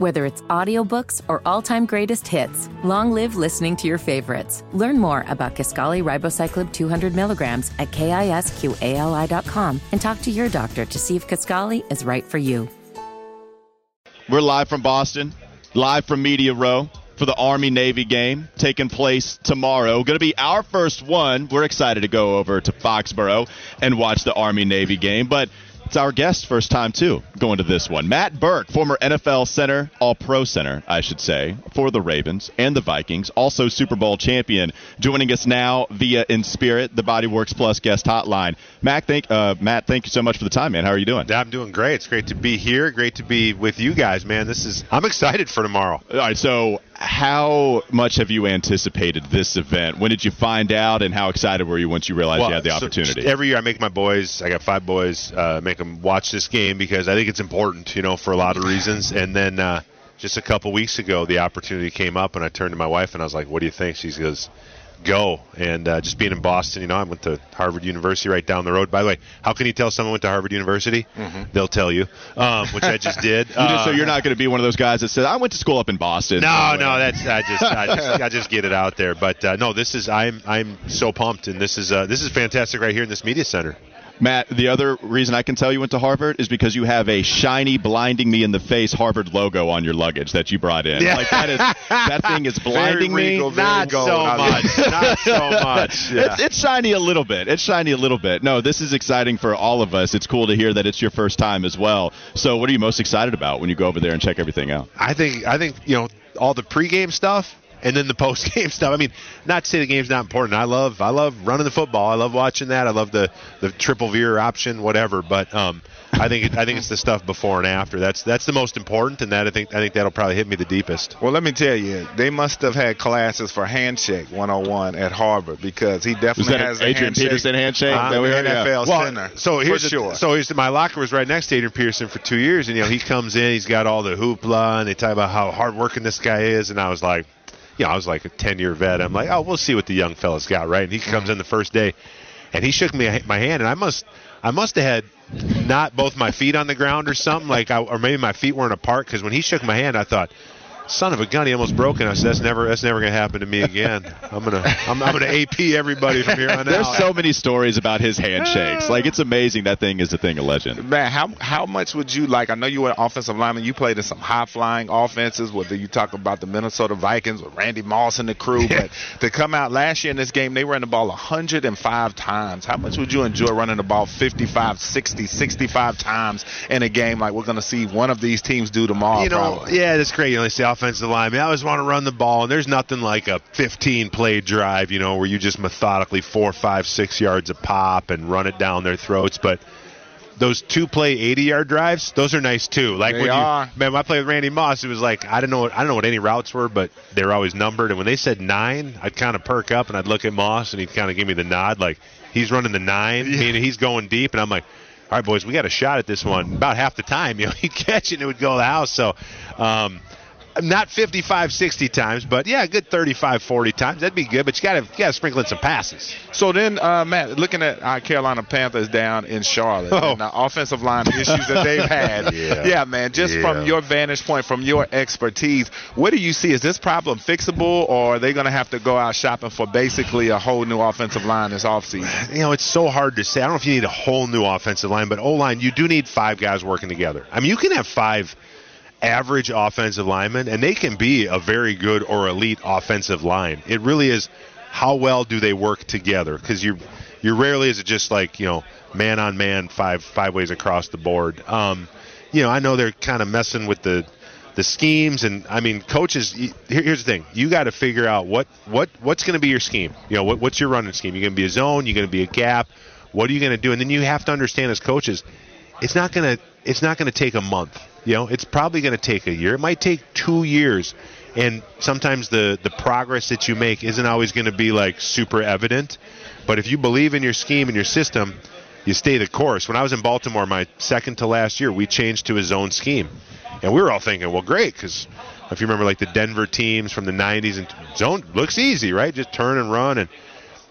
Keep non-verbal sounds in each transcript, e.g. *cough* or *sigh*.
Whether it's audiobooks or all-time greatest hits, long live listening to your favorites. Learn more about Kisqali Ribociclib 200 milligrams at kisqali.com and talk to your doctor to see if Kisqali is right for you. We're live from Boston, live from Media Row for the Army Navy game taking place tomorrow. Going to be our first one. We're excited to go over to Foxborough and watch the Army Navy game, but it's our guest first time too going to this one. Matt Birk, former NFL center, all pro center, I should say, for the Ravens and the Vikings, also Super Bowl champion, joining us now via In Spirit, the Bodyworks Plus guest hotline. Matt, thank uh, Matt, thank you so much for the time, man. How are you doing? I'm doing great. It's great to be here. Great to be with you guys, man. This is I'm excited for tomorrow. All right, so how much have you anticipated this event? When did you find out, and how excited were you once you realized well, you had the so opportunity? every year I make my boys, I got five boys, uh, make them watch this game because I think it's important, you know, for a lot of reasons. And then uh, just a couple weeks ago, the opportunity came up, and I turned to my wife and I was like, "What do you think?" She goes, "Go!" And uh, just being in Boston, you know, I went to Harvard University right down the road. By the way, how can you tell someone went to Harvard University? They'll tell you, um, which I just did. *laughs* You just- so Uh, you're not going to be one of those guys that said, "I went to school up in Boston." no, no, that's I just I just, I just get it out there. But uh, no, this is I'm I'm so pumped, and this is uh, this is fantastic right here in this media center. Matt, the other reason I can tell you went to Harvard is because you have a shiny, blinding me in the face Harvard logo on your luggage that you brought in. Yeah. Like that is that thing is *laughs* blinding Very me. very Not gold. so I much, love *laughs* it. not so much. Yeah. It's, it's shiny a little bit. It's shiny a little bit. No, this is exciting for all of us. It's cool to hear that it's your first time as well. So, what are you most excited about when you go over there and check everything out? I think I think you know all the pregame stuff and then the postgame *laughs* stuff. I mean, not to say the game's not important. I love I love running the football. I love watching that. I love the the triple veer option, whatever. But um, I think it, I think it's the stuff before and after. That's that's the most important, and that I think I think that'll probably hit me the deepest. Well, let me tell you, they must have had classes for handshake 101 at Harvard because he definitely that has an a Adrian handshake. Peterson handshake? Uh, that we heard? Yeah. NFL Well, center. so here's for the, sure. so here's my locker was right next to Adrian Peterson for two years, and you know he comes in, he's got all the hoopla, and they talk about how hardworking this guy is, and I was like, you know, I was like a ten year vet. I'm like, oh, we'll see what the young fella's got, right? And he comes in the first day, and he shook me my hand, and I must I must have had not both my feet on the ground or something like, I, or maybe my feet weren't apart because when he shook my hand, I thought. Son of a gun! He almost broke it. I said, "That's never, that's never going to happen to me again. I'm gonna, I'm, I'm gonna AP everybody from here on *laughs* There's out." There's so many stories about his handshakes. Like it's amazing that thing is a thing of legend. Man, how how much would you like? I know you were an offensive lineman. You played in some high flying offenses. Whether you talk about the Minnesota Vikings with Randy Moss and the crew, but to come out last year in this game, they ran the ball 105 times. How much would you enjoy running the ball 55, 60, 65 times in a game like we're going to see one of these teams do tomorrow? you know, probably? yeah, that's great. You know, they say offensive line. I, always want to run the ball, and there's nothing like a 15 play drive, you know, where you just methodically four, five, six yards a pop and run it down their throats. But those two play 80 yard drives, those are nice too. Like They when are. you, man, when I played with Randy Moss, it was like I don't know, I don't know what any routes were, but they were always numbered. And when they said nine, I'd kind of perk up and I'd look at Moss, and he'd kind of give me the nod, like he's running the nine, meaning he's going deep, and I'm like. All right, boys, we got a shot at this one. About half the time, *laughs* you know, he'd catch it and it would go to the house. So, um, not 55, 60 times, but yeah, a good 35, 40 times. That'd be good, but you got to you got to sprinkle in some passes. So then, uh, Matt, looking at our Carolina Panthers down in Charlotte Oh. and the offensive line issues that they've *laughs* had. Yeah. man, just Yeah. from your vantage point, from your expertise, what do you see? Is this problem fixable, or are they going to have to go out shopping for basically a whole new offensive line this offseason? *sighs* You know, it's so hard to say. I don't know if you need a whole new offensive line, but O line, you do need five guys working together. I mean, you can have five average offensive linemen, and they can be a very good or elite offensive line. It really is how well do they work together? Because you you rarely is it just like you know man on man five five ways across the board. Um, you know, I know they're kind of messing with the the schemes and I mean coaches here, here's the thing you got to figure out what what what's going to be your scheme you know what, what's your running scheme you're going to be a zone you're going to be a gap what are you going to do and then you have to understand as coaches it's not going to it's not going to take a month you know it's probably going to take a year it might take 2 years and sometimes the the progress that you make isn't always going to be like super evident but if you believe in your scheme and your system you stay the course. When I was in Baltimore, my second to last year, we changed to a zone scheme, and we were all thinking, well, great, because if you remember, like the Denver teams from the '90s, and zone looks easy, right? Just turn and run, and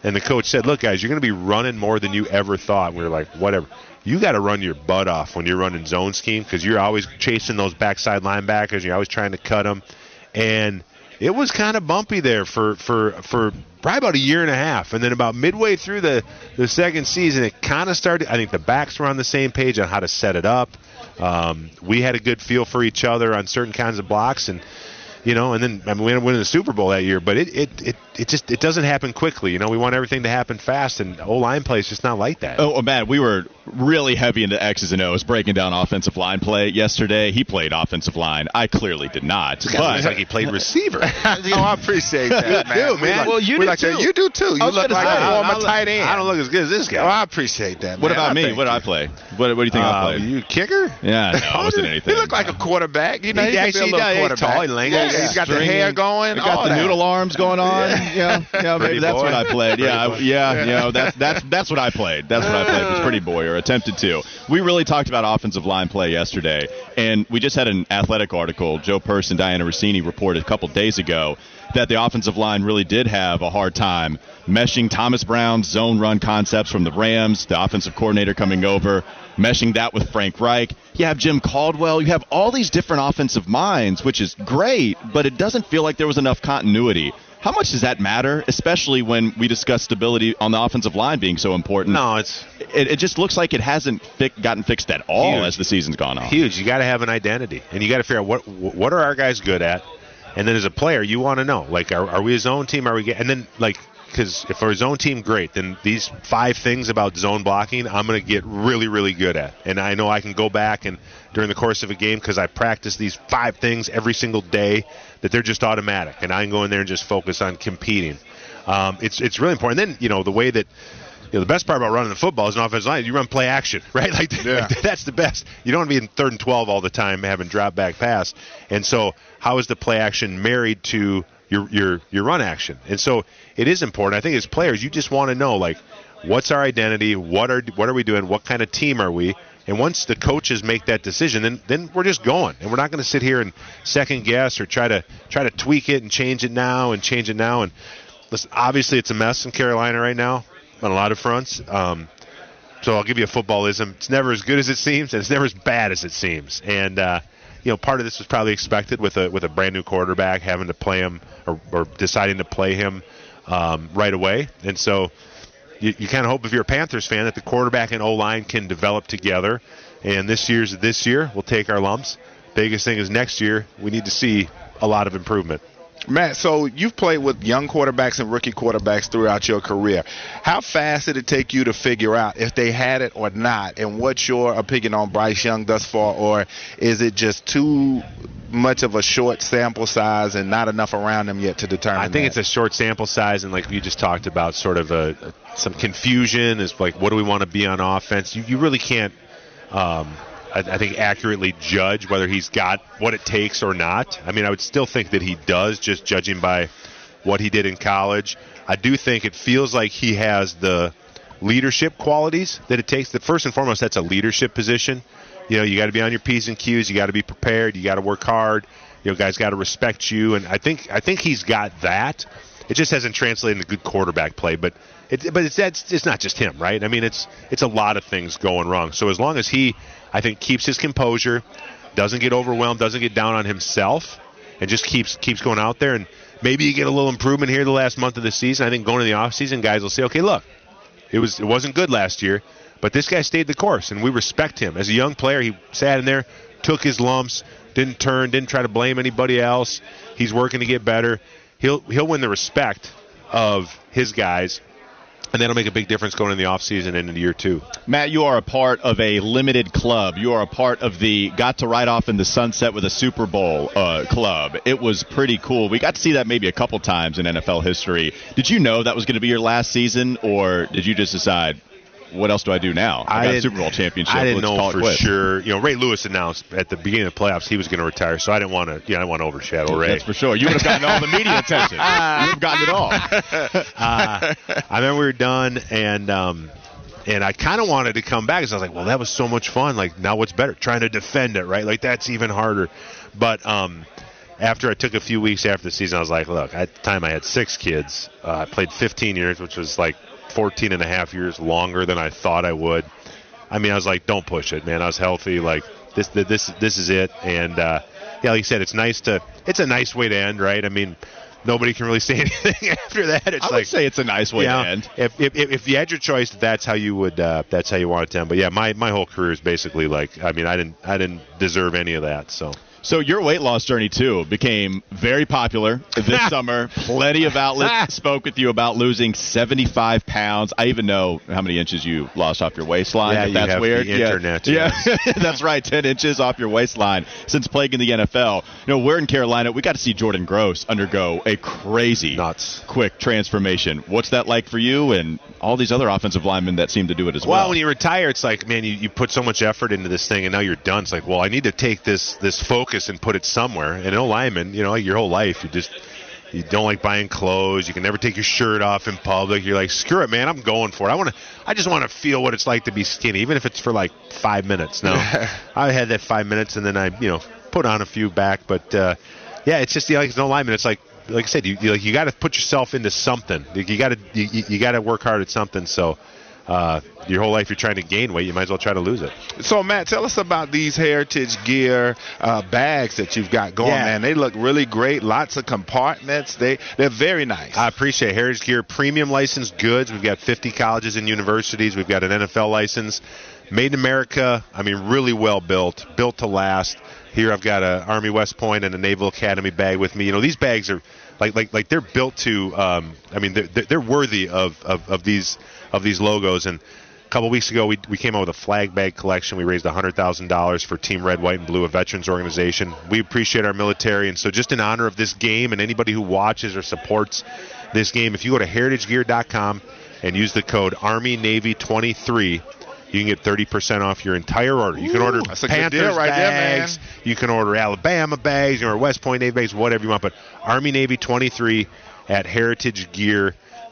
and the coach said, look, guys, you're going to be running more than you ever thought. And we were like, whatever. You got to run your butt off when you're running zone scheme because you're always chasing those backside linebackers. You're always trying to cut them, and it was kind of bumpy there for for for probably about a year and a half, and then about midway through the the second season, it kind of started. I think the backs were on the same page on how to set it up. Um, we had a good feel for each other on certain kinds of blocks, and you know, and then I mean, we up winning the Super Bowl that year. But it, it, it, it just it doesn't happen quickly. You know, we want everything to happen fast, and O line play is just not like that. Oh, oh, man, we were really heavy into X's and O's, breaking down offensive line play yesterday. He played offensive line. I clearly did not. But like he played receiver. *laughs* oh, I appreciate that, man. do, man. We, Well, you we do like that. too. You do too. You I look like say, a former I, tight end. I don't look as good as this guy. Oh, I appreciate that. What about I me? What did. I play? What, what do you think I Uh, played? you kicker? yeah, no, I *laughs* wasn't anything. He looked like a quarterback. You know, He he, actually a little does. He's quarterback. tall and lanky. Yeah, Yeah. he's got the hair going. We got all the that. noodle arms going on. *laughs* Yeah, yeah, maybe that's boy. what I played. Yeah, Pretty yeah, you know, that's that's that's what I played. That's what I played. It Was pretty boy or attempted to. We really talked about offensive line play yesterday, and we just had an athletic article. Joe Person and Dianna Russini reported a couple days ago that the offensive line really did have a hard time meshing Thomas Brown's zone run concepts from the Rams, the offensive coordinator coming over, meshing that with Frank Reich. You have Jim Caldwell. You have all these different offensive minds, which is great, but it doesn't feel like there was enough continuity. How much does that matter, especially when we discuss stability on the offensive line being so important? No, it's It, it just looks like it hasn't fi- gotten fixed at all Huge. as the season's gone on. huge. You got to have an identity, and you got to figure out what what are our guys good at, and then as a player, you want to know like, are, are we a zone team? Are we? Get, and then like, because if a zone team, great. Then these five things about zone blocking, I'm going to get really, really good at, and I know I can go back and during the course of a game because I practice these five things every single day that they're just automatic, and I can go in there and just focus on competing. Um, it's it's really important. then you know the way that you know, the best part about running the football is an offensive line. You run play action, *laughs* right? Like, Yeah. like, *laughs* that's the best. You don't want to be in third and twelve all the time having drop back pass. And so, how is the play action married to your your your run action? And so, it is important. I think as players, you just want to know like, what's our identity? What are what are we doing? What kind of team are we? And once the coaches make that decision, then then we're just going, and we're not going to sit here and second guess or try to try to tweak it and change it now and change it now. And listen, obviously, it's a mess in Carolina right now on a lot of fronts. Um, so I'll give you a footballism. It's never as good as it seems, and it's never as bad as it seems. And uh, you know, part of this was probably expected with a with a brand new quarterback having to play him or, or deciding to play him um, right away. And so you, you kind of hope if you're a Panthers fan that the quarterback and O line can develop together. And this year's this year, we'll take our lumps. Biggest thing is next year we need to see a lot of improvement. Matt, so you've played with young quarterbacks and rookie quarterbacks throughout your career. How fast did it take you to figure out if they had it or not? And what's your opinion on Bryce Young thus far? Or is it just too much of a short sample size and not enough around them yet to determine? I think that? it's a short sample size, and like you just talked about, sort of a, a some confusion. Is like, what do we want to be on offense? You, you really can't, um, I, I think, accurately judge whether he's got what it takes or not. I mean, I would still think that he does, just judging by what he did in college. I do think it feels like he has the leadership qualities that it takes. That first and foremost, that's a leadership position. You know, you got to be on your p's and q's. You got to be prepared. You got to work hard. You know, guys got to respect you. And I think I think he's got that. It just hasn't translated into good quarterback play. But it, but it's that's it's not just him, right? I mean, it's it's a lot of things going wrong. So as long as he, I think, keeps his composure, doesn't get overwhelmed, doesn't get down on himself, and just keeps keeps going out there, and maybe you get a little improvement here the last month of the season. I think going to the offseason, guys will say, okay, look, it was it wasn't good last year, but this guy stayed the course, and we respect him as a young player. He sat in there, took his lumps, didn't turn, didn't try to blame anybody else. He's working to get better. He'll he'll win the respect of his guys, and that'll make a big difference going in the offseason and into year two. Matt, you are a part of a limited club. You are a part of the got to ride off in the sunset with a Super Bowl uh, club. It was pretty cool. We got to see that maybe a couple times in NFL history. Did you know that was going to be your last season, or did you just decide, what else do I do now? I, got a Super Bowl championship. I didn't Let's know for sure. You know, Ray Lewis announced at the beginning of the playoffs he was going to retire, so I didn't want to. You know, I didn't want to overshadow Ray. That's for sure. You would have gotten all the media attention. *laughs* You would have gotten it all. *laughs* uh, I remember we were done, and um, and I kind of wanted to come back because I was like, well, that was so much fun. Like now, what's better? Trying to defend it, right? Like that's even harder. But um, after I took a few weeks after the season, I was like, look, at the time I had six kids. Uh, I played 15 years, which was like 14 and a half years longer than I thought I would. I mean, I was like, don't push it, man. I was healthy. Like this, this, this is it. And uh, yeah, like you said, it's nice to. It's a nice way to end, right? I mean, nobody can really *laughs* say anything after that. It's I like would say it's a nice way you know, to end. If, if, if you had your choice, that's how you would. Uh, that's how you want it to end. But yeah, my, my whole career is basically like. I mean, I didn't I didn't deserve any of that. So So your weight loss journey too became very popular this *laughs* summer. Plenty of outlets *laughs* spoke with you about losing 75 pounds. I even know how many inches you lost off your waistline. Yeah, if you that's have weird. the Yeah. internet, Yeah, *laughs* that's right. 10 inches off your waistline since playing in the NFL. You know, we're in Carolina. We got to see Jordan Gross undergo a crazy, Nuts. quick transformation. What's that like for you and all these other offensive linemen that seem to do it as well? Well, when you retire, it's like, man, you, you put so much effort into this thing, and now you're done. It's like, well, I need to take this this focus and put it somewhere. And no lineman, you know, your whole life, you just you don't like buying clothes. You can never take your shirt off in public. You're like, screw it, man, I'm going for it. I want to, I just want to feel what it's like to be skinny, even if it's for like five minutes. No, *laughs* I had that five minutes, and then I, you know, put on a few back. But uh, yeah, it's just you know, like no lineman. It's like like I said, you you, like, you got to put yourself into something. You, got to you- you got to work hard at something. So uh, your whole life you're trying to gain weight, you might as well try to lose it. So Matt, tell us about these Heritage Gear uh, bags that you've got going, Yeah. man. They look really great. Lots of compartments. They they're very nice. I appreciate it. Heritage Gear premium licensed goods. We've got 50 colleges and universities. We've got an NFL license. Made in America. I mean, really well built, built to last. Here I've got a Army West Point and a Naval Academy bag with me. You know, these bags are like like like they're built to. Um, I mean, they're, they're they're worthy of, of, of these of these logos. And a couple weeks ago, we, we came out with a flag bag collection. We raised $100,000 for Team Red, White, and Blue, a veterans organization. We appreciate our military. And so, just in honor of this game and anybody who watches or supports this game, if you go to heritagegear.com and use the code ArmyNavy23, you can get 30% off your entire order. You can order good Panthers right there, bags, you can order Alabama bags, you can order West Point Navy bags, whatever you want. But Army Navy 23 at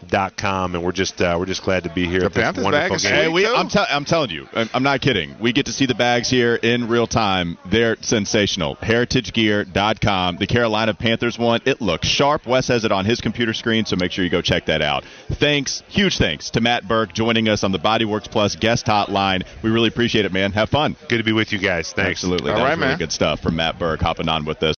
heritagegear.com, and we're just uh, we're just glad to be here. The at this Panthers wonderful bag game. Hey, we. I'm, tell I'm telling you, I'm, I'm not kidding. We get to see the bags here in real time. They're sensational. HeritageGear.com. The Carolina Panthers one, it looks sharp. Wes has it on his computer screen, so make sure you go check that out. Thanks, huge thanks to Matt Birk joining us on the Bodyworks Plus guest hotline. We really appreciate it, man. Have fun. Good to be with you guys. Thanks. Absolutely. All that right, was really man. good stuff from Matt Birk hopping on with us.